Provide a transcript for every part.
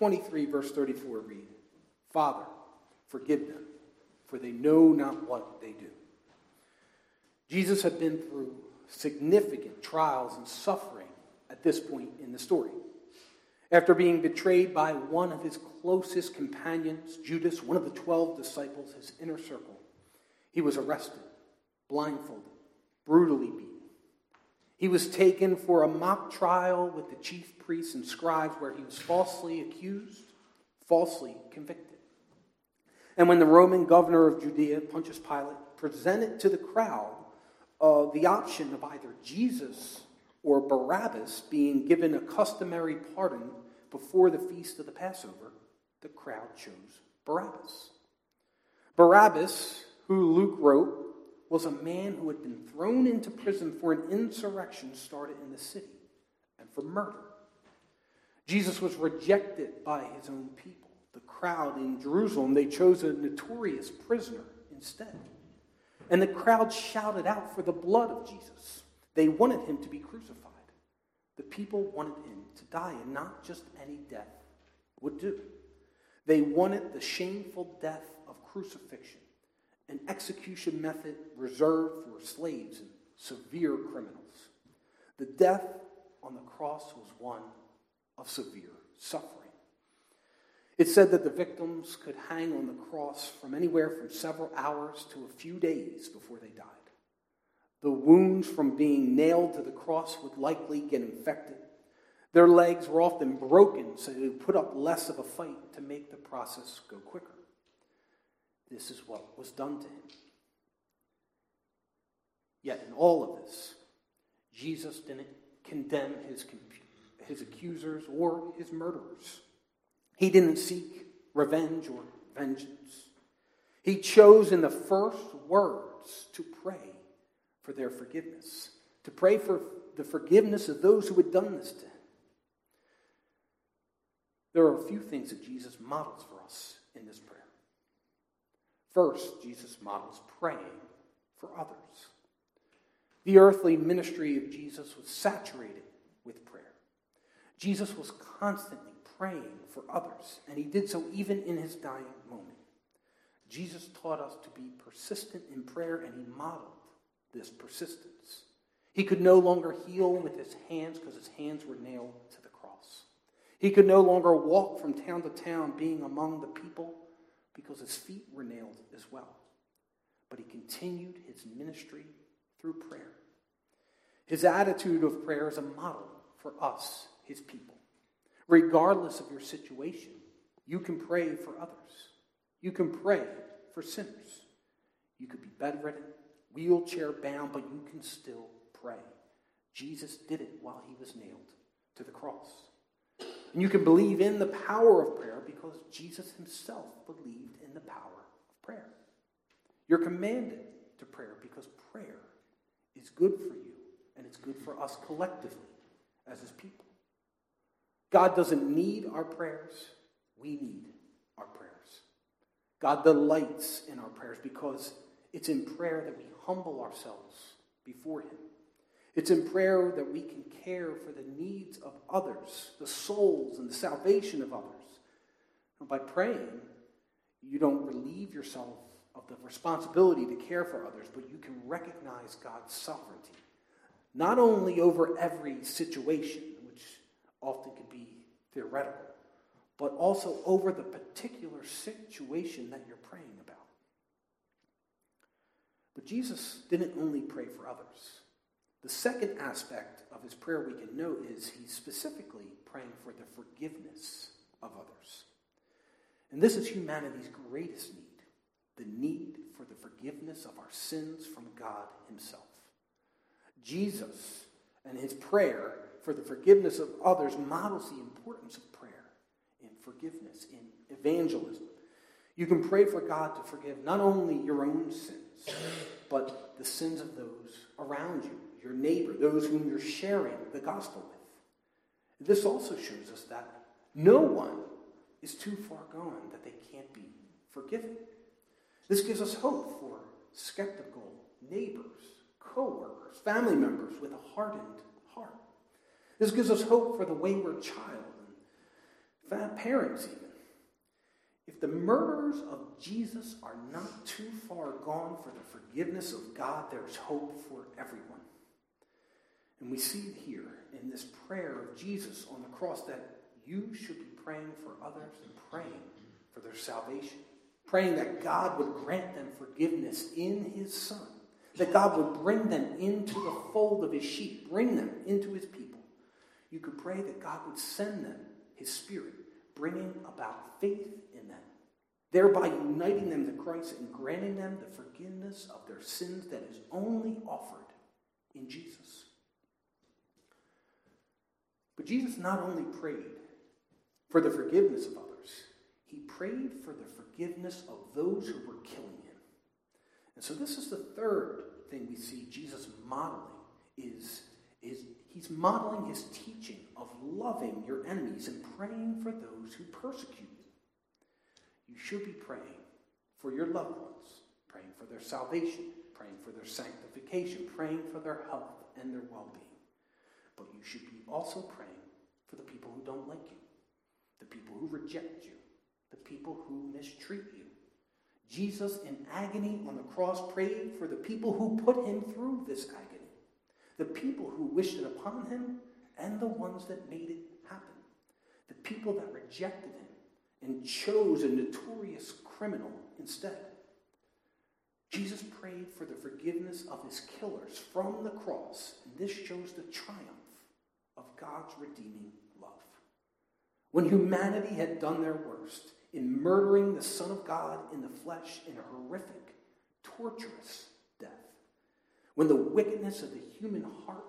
23, verse 34 read, Father, forgive them, for they know not what they do. Jesus had been through significant trials and suffering at this point in the story. After being betrayed by one of his closest companions, Judas, one of the twelve disciples, his inner circle, he was arrested, blindfolded, brutally beaten. He was taken for a mock trial with the chief priests and scribes where he was falsely accused, falsely convicted. And when the Roman governor of Judea, Pontius Pilate, presented to the crowd uh, the option of either Jesus or Barabbas being given a customary pardon before the feast of the Passover, the crowd chose Barabbas. Barabbas, who Luke wrote, was a man who had been thrown into prison for an insurrection started in the city and for murder. Jesus was rejected by his own people. The crowd in Jerusalem, they chose a notorious prisoner instead. And the crowd shouted out for the blood of Jesus. They wanted him to be crucified. The people wanted him to die, and not just any death would do. They wanted the shameful death of crucifixion, an execution method reserved for slaves and severe criminals. The death on the cross was one of severe suffering. It said that the victims could hang on the cross from anywhere from several hours to a few days before they died. The wounds from being nailed to the cross would likely get infected. Their legs were often broken, so they would put up less of a fight to make the process go quicker. This is what was done to him. Yet, in all of this, Jesus didn't condemn his, his accusers or his murderers. He didn't seek revenge or vengeance. He chose in the first words to pray for their forgiveness, to pray for the forgiveness of those who had done this to him. There are a few things that Jesus models for us in this prayer. First, Jesus models praying for others. The earthly ministry of Jesus was saturated with prayer. Jesus was constantly praying for others, and he did so even in his dying moment. Jesus taught us to be persistent in prayer, and he modeled this persistence. He could no longer heal with his hands because his hands were nailed to the cross. He could no longer walk from town to town being among the people because his feet were nailed as well. But he continued his ministry through prayer. His attitude of prayer is a model for us, his people regardless of your situation. You can pray for others. You can pray for sinners. You could be bedridden, wheelchair bound, but you can still pray. Jesus did it while he was nailed to the cross. And you can believe in the power of prayer because Jesus himself believed in the power of prayer. You're commanded to prayer because prayer is good for you and it's good for us collectively as his people. God doesn't need our prayers, we need our prayers. God delights in our prayers because it's in prayer that we humble ourselves before Him. It's in prayer that we can care for the needs of others, the souls and the salvation of others. And by praying, you don't relieve yourself of the responsibility to care for others, but you can recognize God's sovereignty, not only over every situation, which often can be theoretical, but also over the particular situation that you're praying about. But Jesus didn't only pray for others. The second aspect of his prayer we can note is he's specifically praying for the forgiveness of others. And this is humanity's greatest need the need for the forgiveness of our sins from God Himself. Jesus and his prayer for the forgiveness of others models the importance of prayer in forgiveness, in evangelism. You can pray for God to forgive not only your own sins, but the sins of those around you, your neighbor, those whom you're sharing the gospel with. This also shows us that no one is too far gone that they can't be forgiven. This gives us hope for skeptical neighbors, co workers, family members with a hardened heart. this gives us hope for the wayward child and parents, even. If the murderers of Jesus are not too far gone for the forgiveness of God, there's hope for everyone. And we see it here in this prayer of Jesus on the cross that you should be praying for others and praying for their salvation, praying that God would grant them forgiveness in His Son, that God would bring them into the fold of His sheep, bring them into His people. You could pray that God would send them His Spirit, bringing about faith in them, thereby uniting them to Christ and granting them the forgiveness of their sins that is only offered in Jesus. But Jesus not only prayed for the forgiveness of others, he prayed for the forgiveness of those who were killing him. And so this is the third thing we see Jesus modeling is, is he's modeling his teaching of loving your enemies and praying for those who persecute you. You should be praying for your loved ones, praying for their salvation, praying for their sanctification, praying for their health and their well-being. But you should be also praying for the people who don't like you the people who reject you, the people who mistreat you. Jesus, in agony on the cross, prayed for the people who put him through this agony, the people who wished it upon him, and the ones that made it happen, the people that rejected him and chose a notorious criminal instead. Jesus prayed for the forgiveness of his killers from the cross, and this shows the triumph God's redeeming love. when humanity had done their worst in murdering the Son of God in the flesh in a horrific, torturous death, when the wickedness of the human heart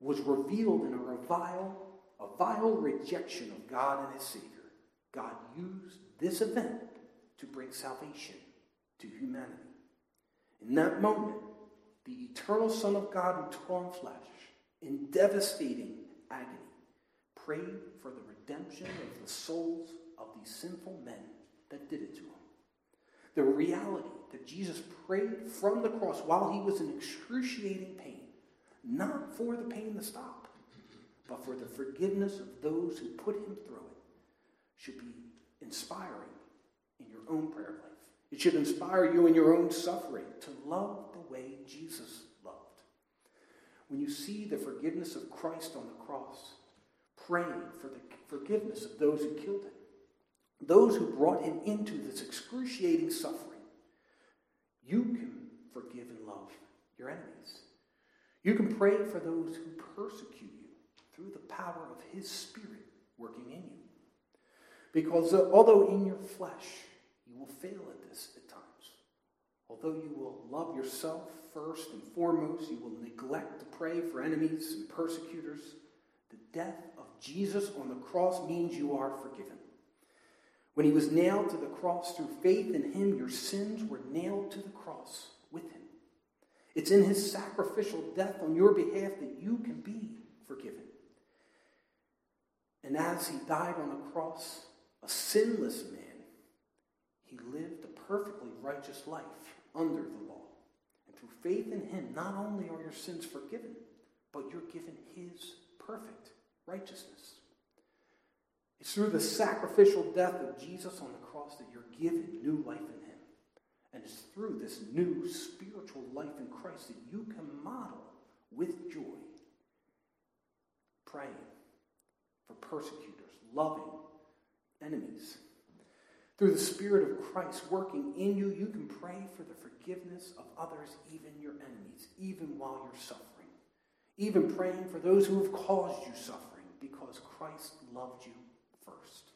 was revealed in a revile, a vile rejection of God and his Savior, God used this event to bring salvation to humanity. In that moment, the eternal Son of God who took on flesh in devastating agony prayed for the redemption of the souls of these sinful men that did it to him. The reality that Jesus prayed from the cross while he was in excruciating pain, not for the pain to stop, but for the forgiveness of those who put him through it, should be inspiring in your own prayer life. It should inspire you in your own suffering to love the way Jesus. When you see the forgiveness of Christ on the cross, praying for the forgiveness of those who killed him, those who brought him into this excruciating suffering. You can forgive and love your enemies. You can pray for those who persecute you through the power of his Spirit working in you. Because uh, although in your flesh you will fail at this at although you will love yourself first and foremost, you will neglect to pray for enemies and persecutors, the death of Jesus on the cross means you are forgiven. When he was nailed to the cross through faith in him, your sins were nailed to the cross with him. It's in his sacrificial death on your behalf that you can be forgiven. And as he died on the cross, a sinless man, he lived a perfectly righteous life under the law. And through faith in him, not only are your sins forgiven, but you're given his perfect righteousness. It's through the sacrificial death of Jesus on the cross that you're given new life in Him. And it's through this new spiritual life in Christ that you can model with joy praying for persecutors, loving enemies. Through the Spirit of Christ working in you, you can pray for the forgiveness of others, even your enemies, even while you're suffering. Even praying for those who have caused you suffering because Christ loved you first.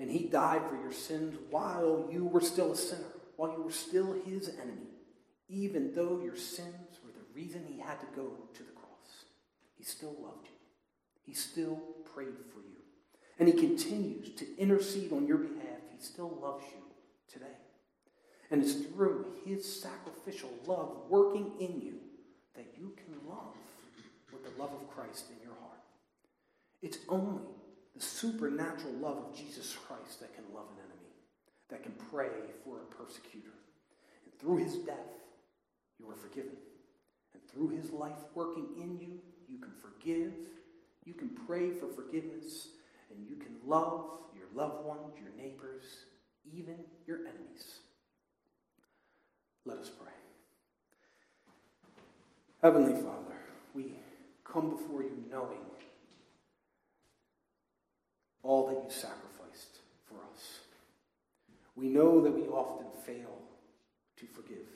And he died for your sins while you were still a sinner, while you were still his enemy, even though your sins were the reason he had to go to the cross. He still loved you. He still prayed for you. And he continues to intercede on your behalf. Still loves you today. And it's through his sacrificial love working in you that you can love with the love of Christ in your heart. It's only the supernatural love of Jesus Christ that can love an enemy, that can pray for a persecutor. And through his death, you are forgiven. And through his life working in you, you can forgive, you can pray for forgiveness, and you can love loved ones, your neighbors, even your enemies. Let us pray. Heavenly Father, we come before you knowing all that you sacrificed for us. We know that we often fail to forgive.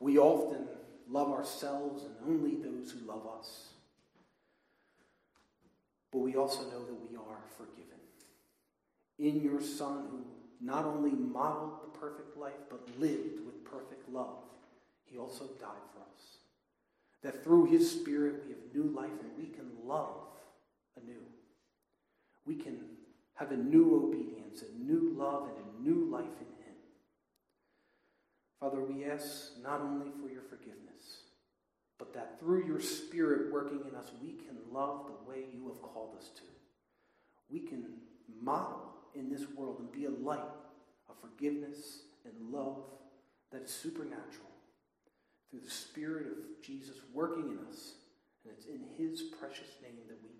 We often love ourselves and only those who love us. But we also know that we are forgiven. In your Son, who not only modeled the perfect life, but lived with perfect love, he also died for us. That through his Spirit we have new life and we can love anew. We can have a new obedience, a new love, and a new life in him. Father, we ask not only for your forgiveness, but that through your Spirit working in us, we can love the way you have called us to. We can model in this world and be a light of forgiveness and love that is supernatural through the Spirit of Jesus working in us. And it's in his precious name that we.